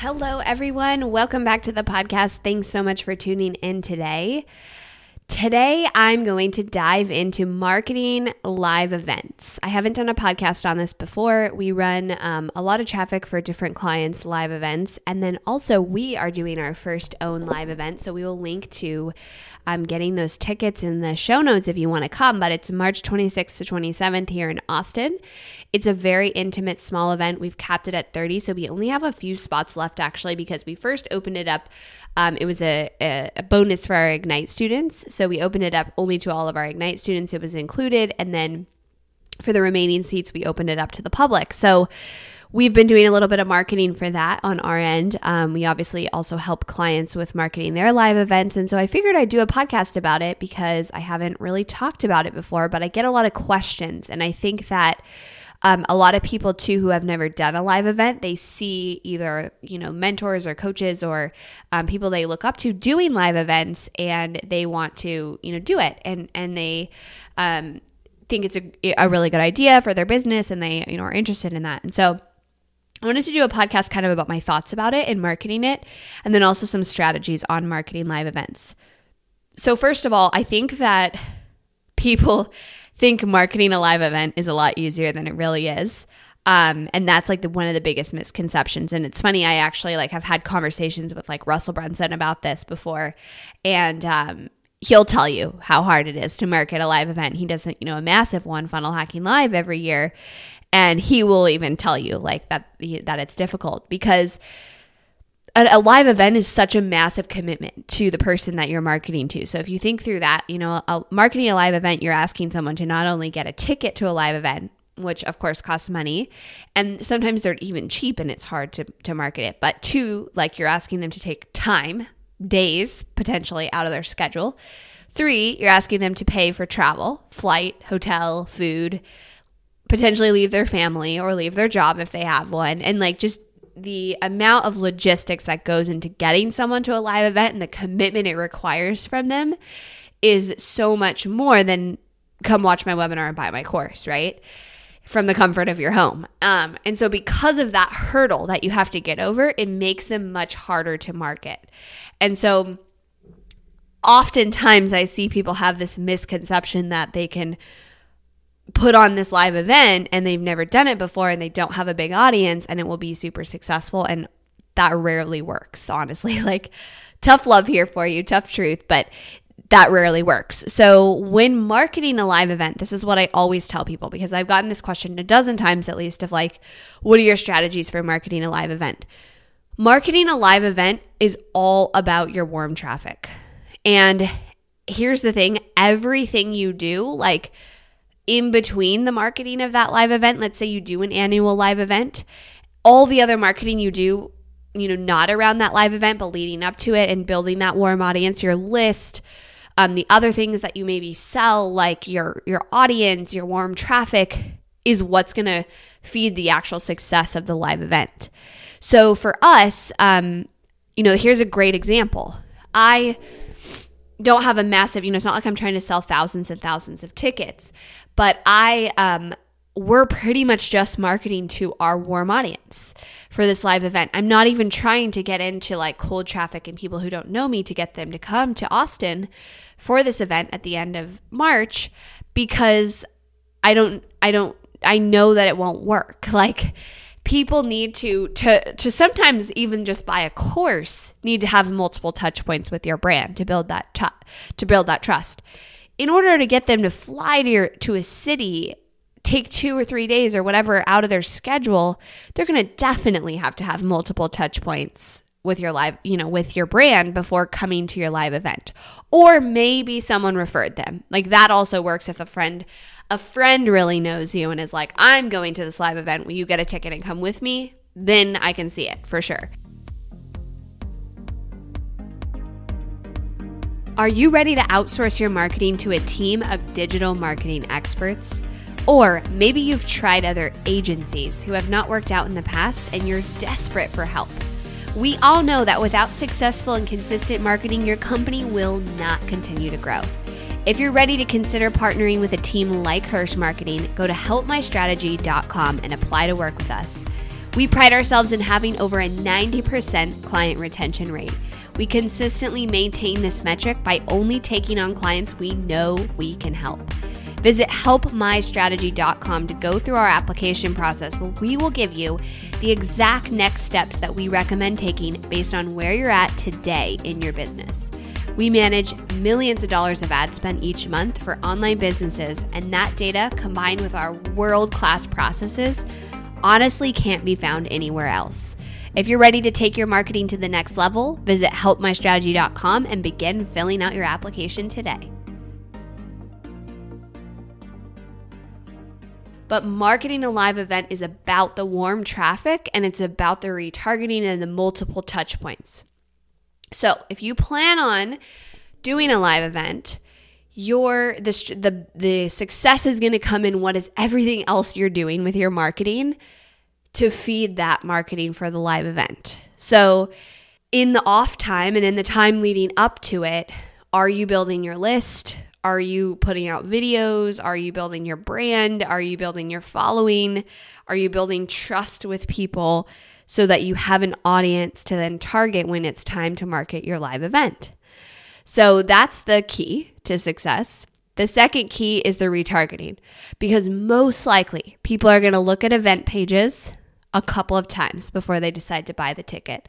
Hello, everyone. Welcome back to the podcast. Thanks so much for tuning in today. Today, I'm going to dive into marketing live events. I haven't done a podcast on this before. We run um, a lot of traffic for different clients' live events. And then also, we are doing our first own live event. So, we will link to um, getting those tickets in the show notes if you want to come. But it's March 26th to 27th here in Austin. It's a very intimate, small event. We've capped it at 30. So, we only have a few spots left actually because we first opened it up um, it was a, a, a, bonus for our Ignite students. So we opened it up only to all of our Ignite students. It was included. And then for the remaining seats, we opened it up to the public. So we've been doing a little bit of marketing for that on our end. Um, we obviously also help clients with marketing their live events. And so I figured I'd do a podcast about it because I haven't really talked about it before, but I get a lot of questions. And I think that um, a lot of people too who have never done a live event, they see either you know mentors or coaches or um, people they look up to doing live events, and they want to you know do it, and and they um, think it's a, a really good idea for their business, and they you know are interested in that, and so. I wanted to do a podcast kind of about my thoughts about it and marketing it, and then also some strategies on marketing live events. So, first of all, I think that people think marketing a live event is a lot easier than it really is. Um, and that's like the one of the biggest misconceptions. And it's funny, I actually like have had conversations with like Russell Brunson about this before, and um, he'll tell you how hard it is to market a live event. He doesn't, you know, a massive one funnel hacking live every year, and he will even tell you like that that it's difficult because a, live event is such a massive commitment to the person that you're marketing to. So if you think through that, you know, a, marketing a live event, you're asking someone to not only get a ticket to a live event, which of course costs money, and sometimes they're even cheap and it's hard to, to market it, but two, like you're asking them to take time, days potentially out of their schedule. Three, you're asking them to pay for travel, flight, hotel, food, potentially leave their family or leave their job if they have one, and like just the amount of logistics that goes into getting someone to a live event and the commitment it requires from them is so much more than come watch my webinar and buy my course, right? From the comfort of your home. Um, and so, because of that hurdle that you have to get over, it makes them much harder to market. And so, oftentimes, I see people have this misconception that they can put on this live event and they've never done it before and they don't have a big audience and it will be super successful and that rarely works honestly like tough love here for you tough truth but that rarely works. So, when marketing a live event, this is what I always tell people because I've gotten this question a dozen times at least of like, what are your strategies for marketing a live event? Marketing a live event is all about your warm traffic. And here's the thing everything you do, like, in between the marketing of that live event, let's say you do an annual live event, all the other marketing you do, you know, not around that live event, but leading up to it and building that warm audience, your list, um, the other things that you maybe sell, like your your audience, your warm traffic, is what's going to feed the actual success of the live event. So for us, um, you know, here's a great example. I don't have a massive, you know, it's not like I'm trying to sell thousands and thousands of tickets, but I um we're pretty much just marketing to our warm audience for this live event. I'm not even trying to get into like cold traffic and people who don't know me to get them to come to Austin for this event at the end of March because I don't I don't I know that it won't work. Like people need to to to sometimes even just buy a course need to have multiple touch points with your brand to build that to build that trust in order to get them to fly to your to a city take two or three days or whatever out of their schedule they're going to definitely have to have multiple touch points with your live, you know, with your brand before coming to your live event. Or maybe someone referred them. Like that also works if a friend a friend really knows you and is like, "I'm going to this live event. Will you get a ticket and come with me?" Then I can see it for sure. Are you ready to outsource your marketing to a team of digital marketing experts? Or maybe you've tried other agencies who have not worked out in the past and you're desperate for help. We all know that without successful and consistent marketing, your company will not continue to grow. If you're ready to consider partnering with a team like Hirsch Marketing, go to helpmystrategy.com and apply to work with us. We pride ourselves in having over a 90% client retention rate. We consistently maintain this metric by only taking on clients we know we can help. Visit helpmystrategy.com to go through our application process where we will give you the exact next steps that we recommend taking based on where you're at today in your business. We manage millions of dollars of ad spend each month for online businesses, and that data combined with our world class processes honestly can't be found anywhere else. If you're ready to take your marketing to the next level, visit helpmystrategy.com and begin filling out your application today. But marketing a live event is about the warm traffic and it's about the retargeting and the multiple touch points. So, if you plan on doing a live event, your the the the success is going to come in what is everything else you're doing with your marketing to feed that marketing for the live event. So, in the off time and in the time leading up to it, are you building your list? Are you putting out videos? Are you building your brand? Are you building your following? Are you building trust with people so that you have an audience to then target when it's time to market your live event? So that's the key to success. The second key is the retargeting because most likely people are going to look at event pages a couple of times before they decide to buy the ticket.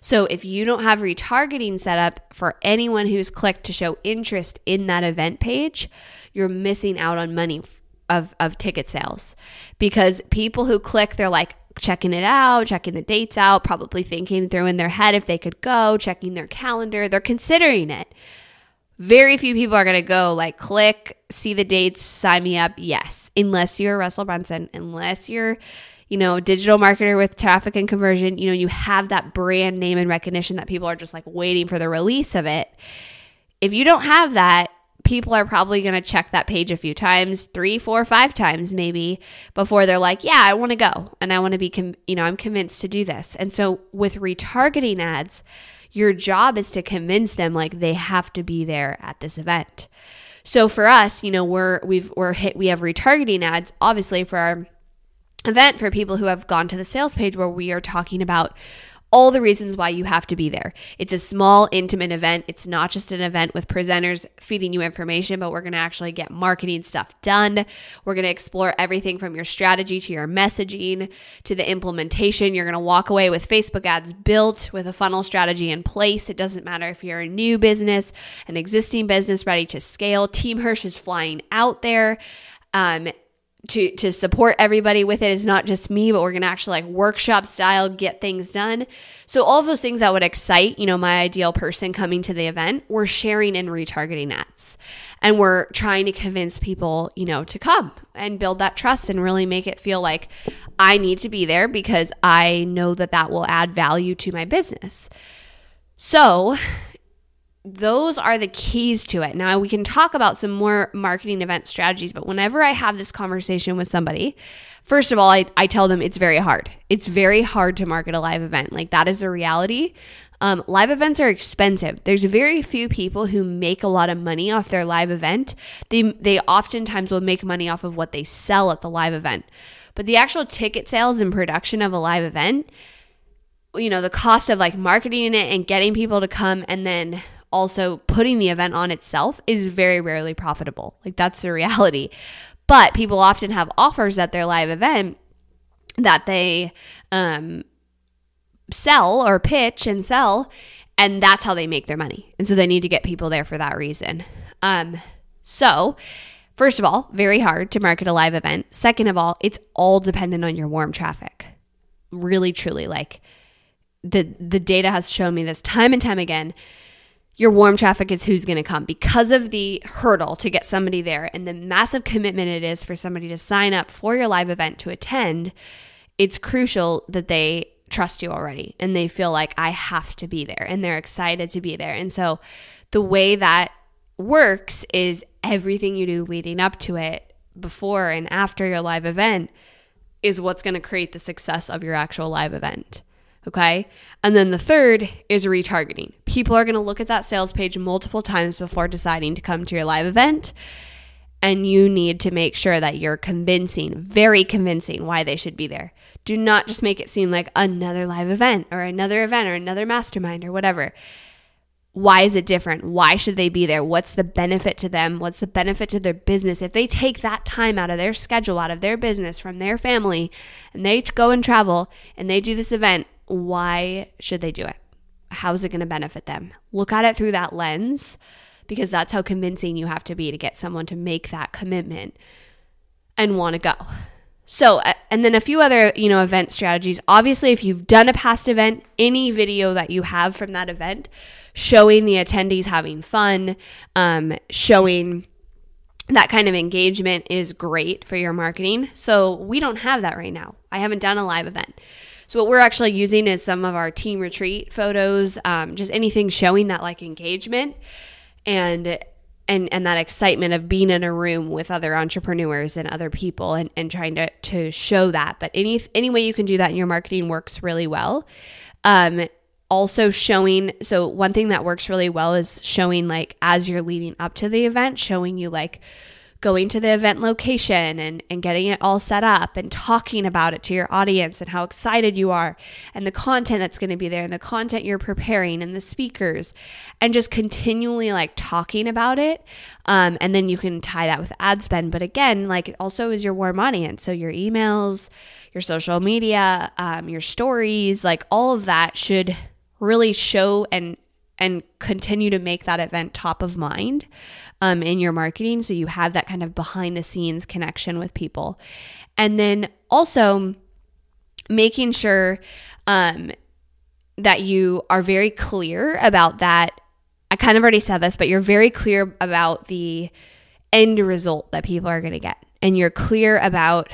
So if you don't have retargeting set up for anyone who's clicked to show interest in that event page, you're missing out on money of, of ticket sales because people who click, they're like, checking it out, checking the dates out, probably thinking through in their head if they could go, checking their calendar, they're considering it. Very few people are going to go like click, see the dates, sign me up. Yes, unless you're Russell Brunson, unless you're you know, digital marketer with traffic and conversion, you know, you have that brand name and recognition that people are just like waiting for the release of it. If you don't have that, people are probably going to check that page a few times, three, four, five times maybe before they're like, yeah, I want to go and I want to be, com- you know, I'm convinced to do this. And so with retargeting ads, your job is to convince them like they have to be there at this event. So for us, you know, we're we've we're hit we have retargeting ads obviously for our event for people who have gone to the sales page where we are talking about all the reasons why you have to be there. It's a small, intimate event. It's not just an event with presenters feeding you information, but we're going to actually get marketing stuff done. We're going to explore everything from your strategy to your messaging to the implementation. You're going to walk away with Facebook ads built with a funnel strategy in place. It doesn't matter if you're a new business, an existing business ready to scale. Team Hirsch is flying out there. Um, to to support everybody with it. Is not just me but we're to actually like workshop style get things done. So all of those things that would excite you know my ideal person coming to the event we're sharing and retargeting ads. And we're trying to convince people you know to come and build that trust and really make it feel like i need to be there because i know that that will add value to my business. So those are the keys to it. Now, we can talk about some more marketing event strategies, but whenever I have this conversation with somebody, first of all, I, I tell them it's very hard. It's very hard to market a live event. Like, that is the reality. Um, live events are expensive. There's very few people who make a lot of money off their live event. They, they oftentimes will make money off of what they sell at the live event. But the actual ticket sales and production of a live event, you know, the cost of like marketing it and getting people to come and then also putting the event on itself is very rarely profitable. Like that's the reality. But people often have offers at their live event that they um, sell or pitch and sell, and that's how they make their money. And so they need to get people there for that reason. Um, so, first of all, very hard to market a live event. Second of all, it's all dependent on your warm traffic. Really, truly, like the the data has shown me this time and time again. Your warm traffic is who's going to come because of the hurdle to get somebody there and the massive commitment it is for somebody to sign up for your live event to attend. It's crucial that they trust you already and they feel like I have to be there and they're excited to be there. And so the way that works is everything you do leading up to it, before and after your live event, is what's going to create the success of your actual live event. Okay. And then the third is retargeting. People are going to look at that sales page multiple times before deciding to come to your live event. And you need to make sure that you're convincing, very convincing, why they should be there. Do not just make it seem like another live event or another event or another mastermind or whatever. Why is it different? Why should they be there? What's the benefit to them? What's the benefit to their business? If they take that time out of their schedule, out of their business, from their family, and they go and travel and they do this event, why should they do it? How is it going to benefit them? Look at it through that lens because that's how convincing you have to be to get someone to make that commitment and want to go. So, and then a few other, you know, event strategies. Obviously, if you've done a past event, any video that you have from that event showing the attendees having fun, um, showing that kind of engagement is great for your marketing. So, we don't have that right now. I haven't done a live event. So, what we're actually using is some of our team retreat photos, um, just anything showing that like engagement and and and that excitement of being in a room with other entrepreneurs and other people and, and trying to to show that. But any any way you can do that in your marketing works really well. Um, also showing so one thing that works really well is showing like as you're leading up to the event, showing you like going to the event location and, and getting it all set up and talking about it to your audience and how excited you are and the content that's going to be there and the content you're preparing and the speakers and just continually like talking about it. Um, and then you can tie that with ad spend. But again, like also is your warm audience. So your emails, your social media, um, your stories, like all of that should really show and and continue to make that event top of mind um, in your marketing. So you have that kind of behind the scenes connection with people. And then also making sure um, that you are very clear about that. I kind of already said this, but you're very clear about the end result that people are going to get. And you're clear about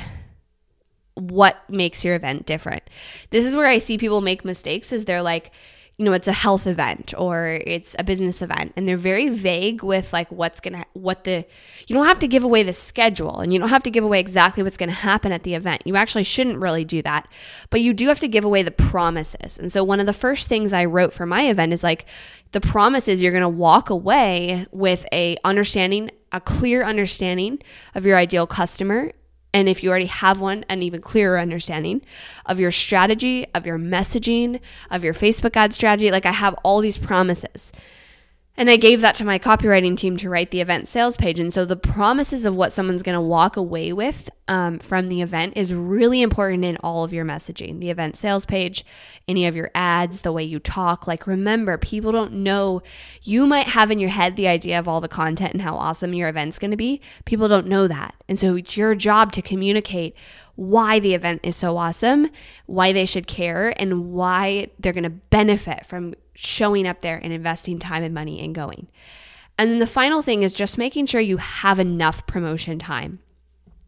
what makes your event different. This is where I see people make mistakes is they're like, you know it's a health event or it's a business event and they're very vague with like what's gonna what the you don't have to give away the schedule and you don't have to give away exactly what's gonna happen at the event. You actually shouldn't really do that but you do have to give away the promises. And so one of the first things i wrote for my event is like the promise is you're gonna walk away with a understanding a clear understanding of your ideal customer and if you already have one, an even clearer understanding of your strategy, of your messaging, of your Facebook ad strategy. Like I have all these promises. And I gave that to my copywriting team to write the event sales page. And so the promises of what someone's going to walk away with um, from the event is really important in all of your messaging the event sales page, any of your ads, the way you talk. Like, remember, people don't know. You might have in your head the idea of all the content and how awesome your event's going to be. People don't know that. And so it's your job to communicate why the event is so awesome, why they should care, and why they're going to benefit from showing up there and investing time and money and going. And then the final thing is just making sure you have enough promotion time.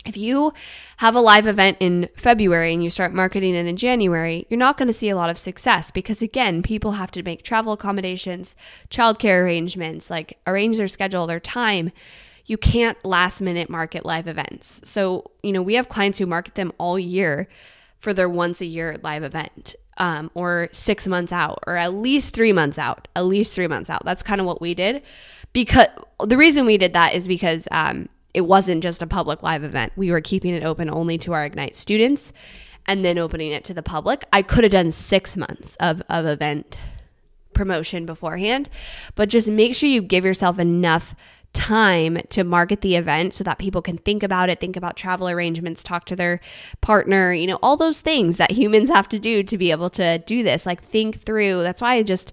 If you have a live event in February and you start marketing it in January, you're not going to see a lot of success because, again, people have to make travel accommodations, childcare arrangements, like arrange their schedule, their time. You can't last minute market live events. So, you know, we have clients who market them all year for their once a year live event um, or six months out, or at least three months out. At least three months out. That's kind of what we did. Because the reason we did that is because um, it wasn't just a public live event. We were keeping it open only to our Ignite students and then opening it to the public. I could have done six months of, of event promotion beforehand, but just make sure you give yourself enough time to market the event so that people can think about it, think about travel arrangements, talk to their partner, you know, all those things that humans have to do to be able to do this. Like, think through. That's why I just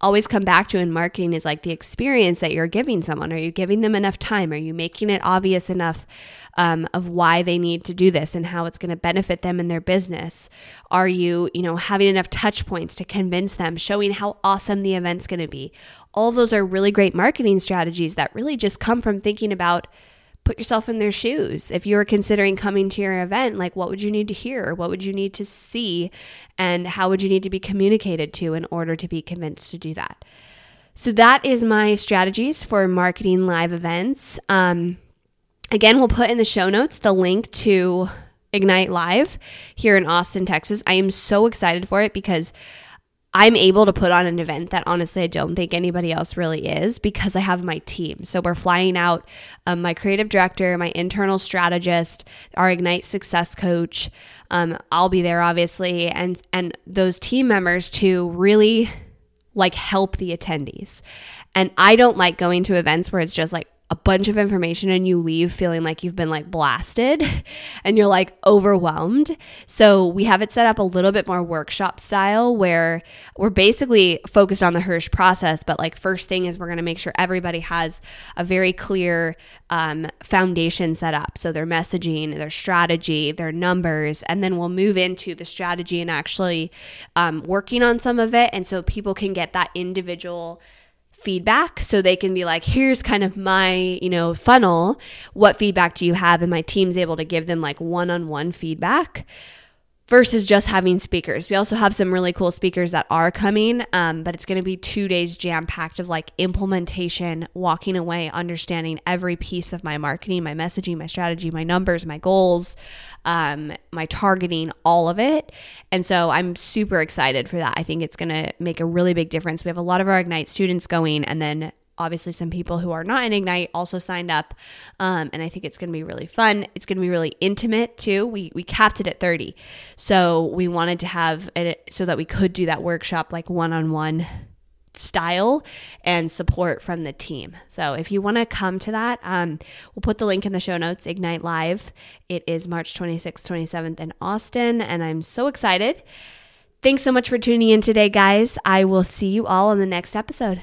always come back to in marketing is like the experience that you're giving someone. Are you giving them enough time? Are you making it obvious enough um, of why they need to do this and how it's going to benefit them in their business? Are you, you know, having enough touch points to convince them, showing how awesome the event's going to be? All those are really great marketing strategies that really just come from thinking about put yourself in their shoes. If you were considering coming to your event, like what would you need to hear? What would you need to see? And how would you need to be communicated to in order to be convinced to do that? So that is my strategies for marketing live events. Um, again, we'll put in the show notes the link to Ignite Live here in Austin, Texas. I am so excited for it because I'm able to put on an event that honestly I don't think anybody else really is because I have my team. So we're flying out um, my creative director, my internal strategist, our Ignite success coach. Um, I'll be there obviously, and and those team members to really like help the attendees. And I don't like going to events where it's just like a bunch of information and you leave feeling like you've been like blasted and you're like overwhelmed. So we have it set up a little bit more workshop style where we're basically focused on the Hirsch process. But like, first thing is we're going to make sure everybody has a very clear um, foundation set up. So their messaging, their strategy, their numbers, and then we'll move into the strategy and actually um, working on some of it. And so people can get that individual feedback so they can be like here's kind of my you know funnel. What feedback do you have? And my team's able to give them like one-on-one feedback versus just having speakers. We also have some really cool speakers that are coming, um, but it's going to be two days jam packed of like implementation, walking away, understanding every piece of my marketing, my messaging, my strategy, my numbers, my goals, um, my targeting, all of it. And so I'm super excited for that. I think it's going to make a really big difference. We have a lot of our Ignite students going, and then obviously some people who are not in ignite also signed up um, and i think it's going to be really fun. It's going to be really intimate too. We, we capped it at 30 so we wanted to have it so that we could do that workshop like one-on-one style and support from the team. So if you want to come to that um, we'll put the link in the show notes ignite live. It is march 26th 27th in austin and i'm so excited. Thanks so much for tuning in today guys. I will see you all in the next episode